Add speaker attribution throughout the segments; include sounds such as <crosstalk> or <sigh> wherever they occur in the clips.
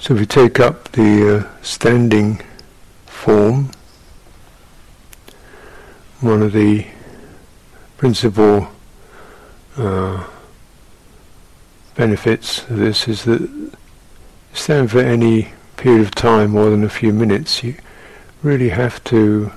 Speaker 1: So if we take up the uh, standing form. One of the principal uh, benefits of this is that stand for any period of time more than a few minutes, you really have to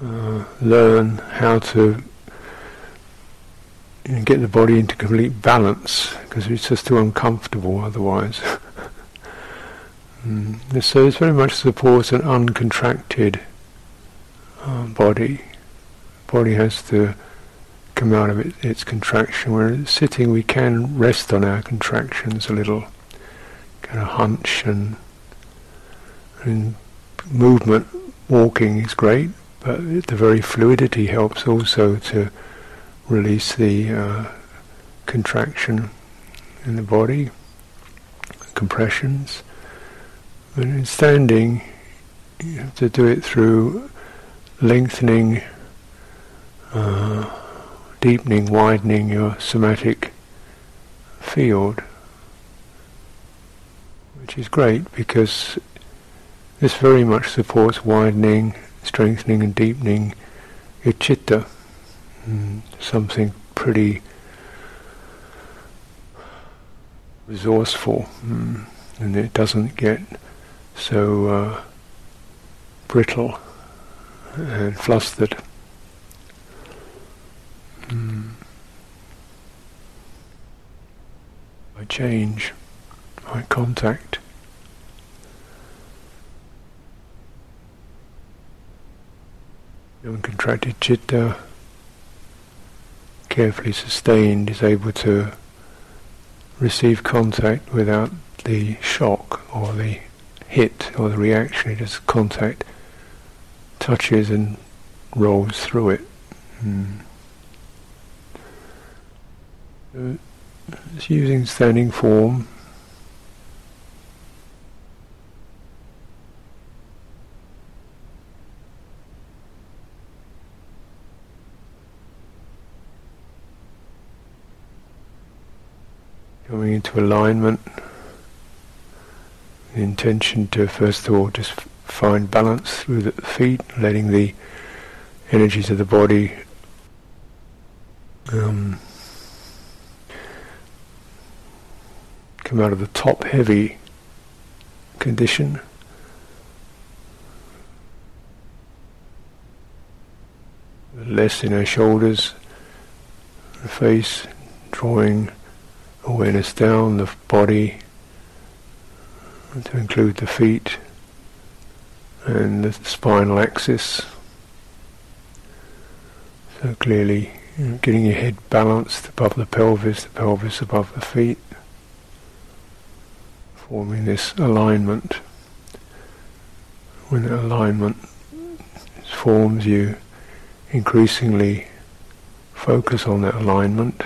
Speaker 1: uh, learn how to know, get the body into complete balance because it's just too uncomfortable otherwise. <laughs> mm. So it's very much supports an uncontracted uh, body. Body has to come out of it, its contraction. Whereas sitting, we can rest on our contractions a little, kind of hunch and, and movement. Walking is great, but the very fluidity helps also to release the uh, contraction in the body, compressions. But in standing, you have to do it through lengthening. Uh, deepening, widening your somatic field, which is great because this very much supports widening, strengthening and deepening your chitta, something pretty resourceful, mm, and it doesn't get so uh, brittle and flustered. Mm. Change, by contact. Uncontracted chitta, carefully sustained, is able to receive contact without the shock or the hit or the reaction. It just contact touches and rolls through it. Mm. It's using standing form. Alignment. The intention to first of all just find balance through the feet, letting the energies of the body um, come out of the top heavy condition. Less in our shoulders, the face, drawing awareness down the body to include the feet and the spinal axis. So clearly getting your head balanced above the pelvis, the pelvis above the feet forming this alignment. When that alignment forms, you increasingly focus on that alignment.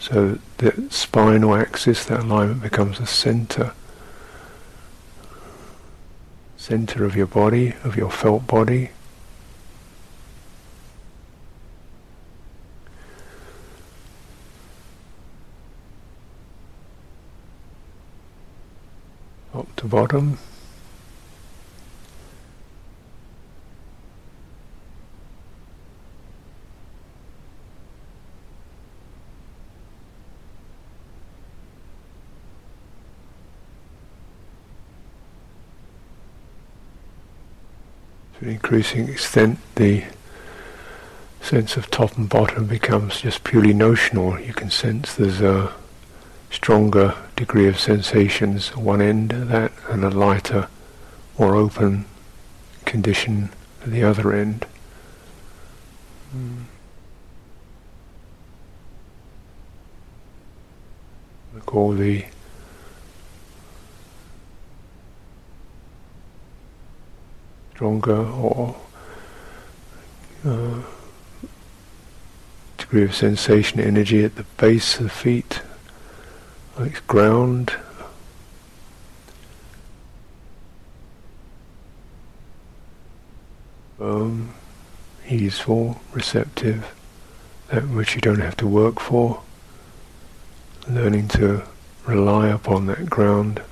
Speaker 1: So the spinal axis, that alignment becomes the center, center of your body, of your felt body. top to bottom. To an increasing extent, the sense of top and bottom becomes just purely notional. You can sense there's a stronger degree of sensations at one end of that and a lighter, more open condition at the other end. Mm. Like all the stronger or uh, degree of sensation energy at the base of the feet like ground. Um, easeful, receptive, that which you don't have to work for. Learning to rely upon that ground.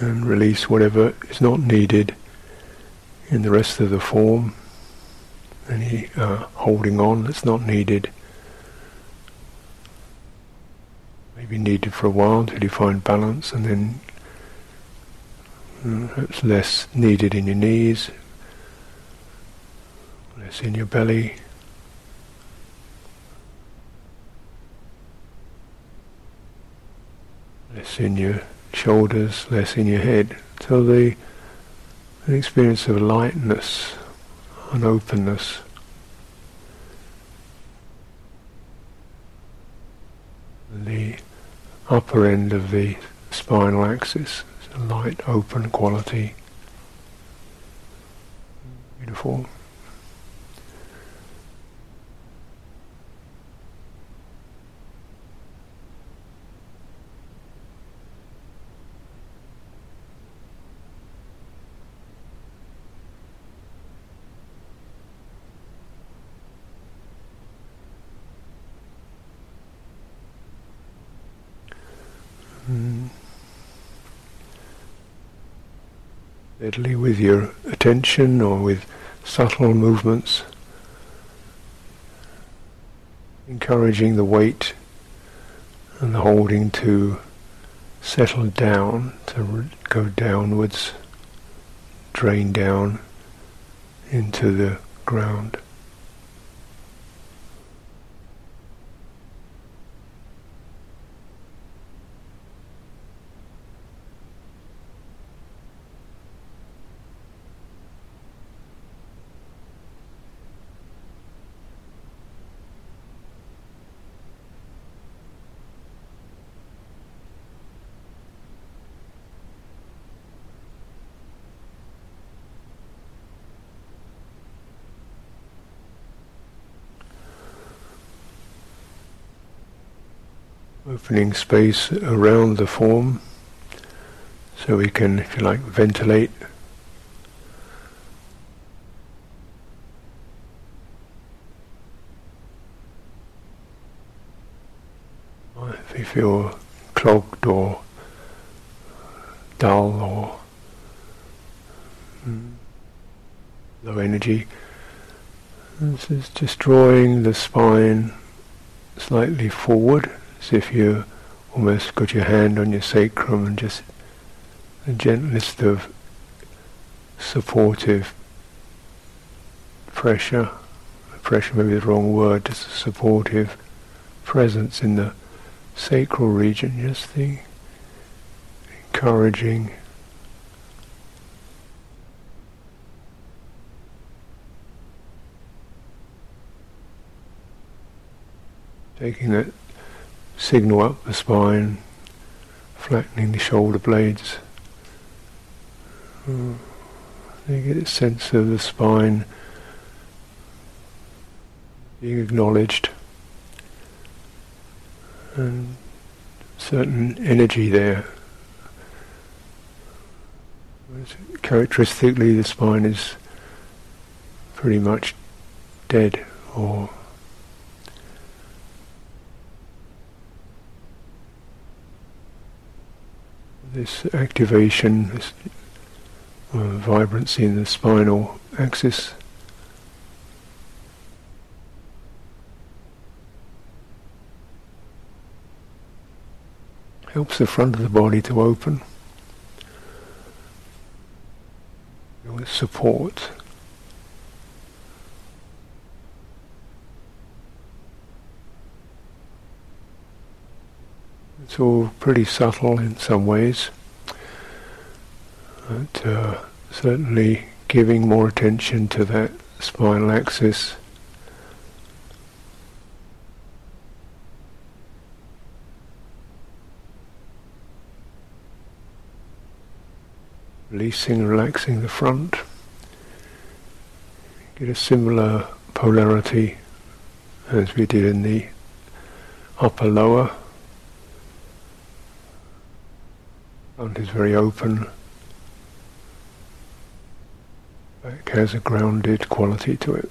Speaker 1: And release whatever is not needed in the rest of the form, any uh, holding on that's not needed. Maybe needed for a while until you find balance and then uh, it's less needed in your knees, less in your belly. Less in your shoulders, less in your head. So the experience of lightness, an openness. The upper end of the spinal axis, a light, open quality. Beautiful. Mm-hmm. steadily with your attention or with subtle movements, encouraging the weight and the holding to settle down, to go downwards, drain down into the ground. Opening space around the form so we can, if you like, ventilate. If you feel clogged or dull or mm, low energy, this is just drawing the spine slightly forward as if you almost got your hand on your sacrum and just the gentlest of supportive pressure. Pressure may be the wrong word, just a supportive presence in the sacral region, just the encouraging taking that signal up the spine, flattening the shoulder blades. You get a sense of the spine being acknowledged and certain energy there. Characteristically, the spine is pretty much dead or this activation, this uh, vibrancy in the spinal axis. Helps the front of the body to open with support. It's all pretty subtle in some ways, but uh, certainly giving more attention to that spinal axis. Releasing, relaxing the front. Get a similar polarity as we did in the upper lower. Front is very open. It has a grounded quality to it.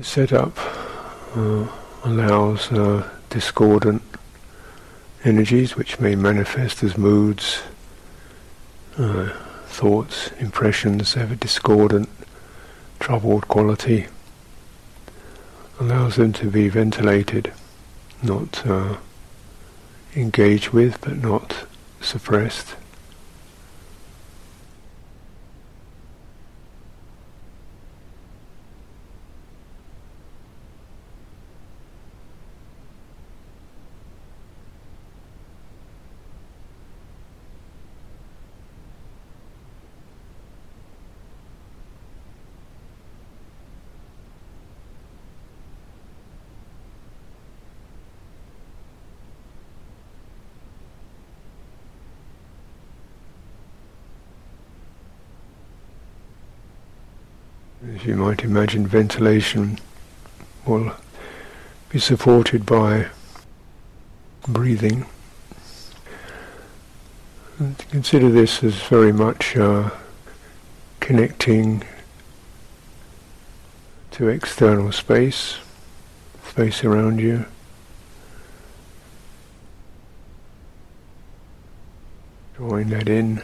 Speaker 1: Setup uh, allows uh, discordant energies which may manifest as moods, uh, thoughts, impressions have a discordant, troubled quality, allows them to be ventilated, not uh, engaged with but not suppressed. As you might imagine, ventilation will be supported by breathing. And consider this as very much uh, connecting to external space, space around you. Drawing that in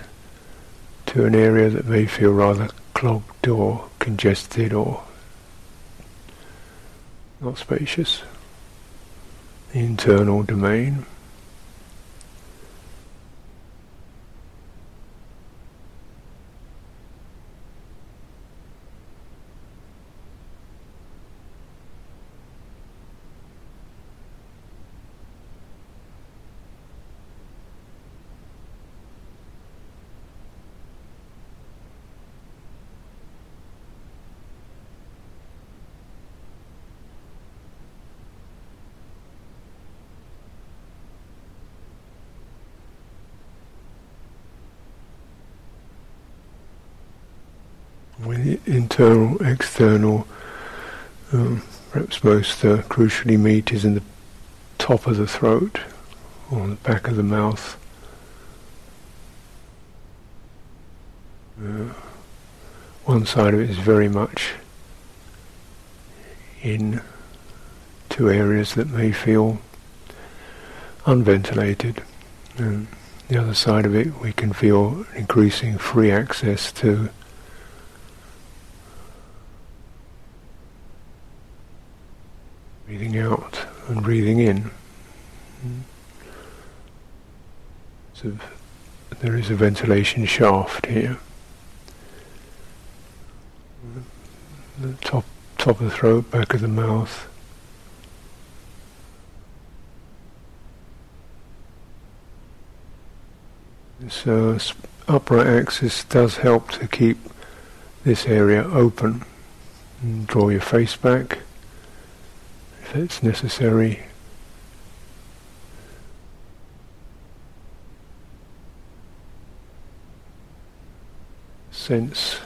Speaker 1: to an area that may feel rather clogged or congested or not spacious. The internal domain. When internal, external, um, perhaps most uh, crucially meet is in the top of the throat or the back of the mouth. Uh, one side of it is very much in two areas that may feel unventilated. And the other side of it we can feel increasing free access to out and breathing in. So there is a ventilation shaft here. The top top of the throat, back of the mouth. Uh, upright axis does help to keep this area open. And draw your face back if it's necessary. Sense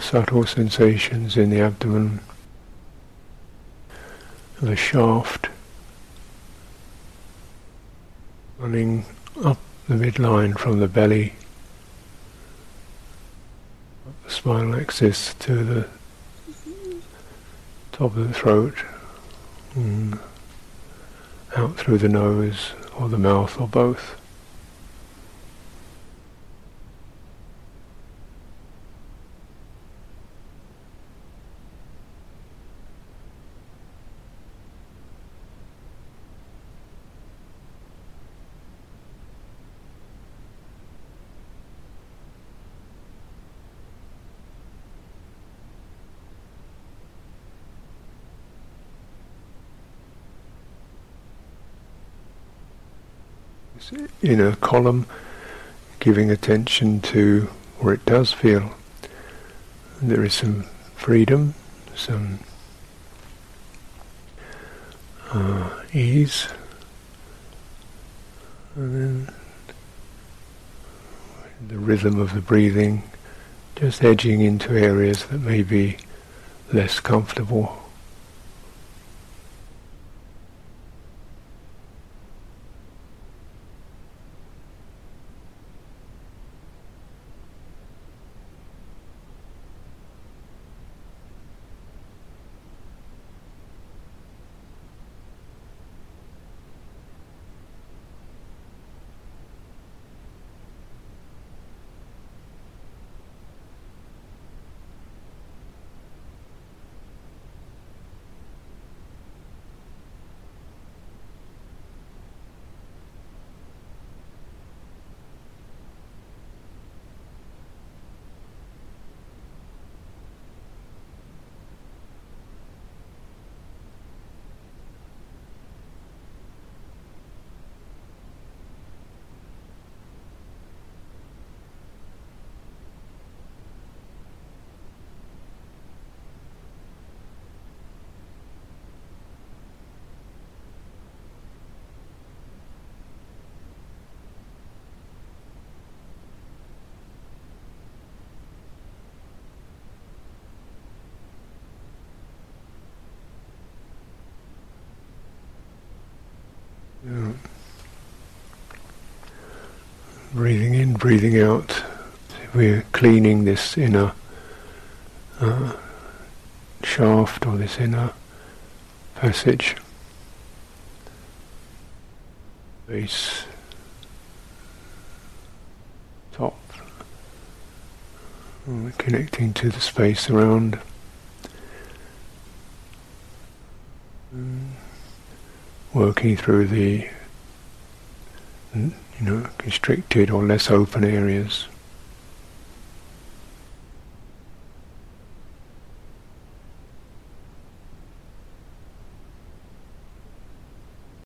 Speaker 1: subtle sensations in the abdomen of a shaft running up the midline from the belly, up the spinal axis to the top of the throat, and out through the nose or the mouth or both. Inner column, giving attention to where it does feel there is some freedom, some uh, ease, and then the rhythm of the breathing, just edging into areas that may be less comfortable. Breathing in, breathing out. We're cleaning this inner uh, shaft or this inner passage. Base, top, we're connecting to the space around. Working through the hmm, you know, constricted or less open areas.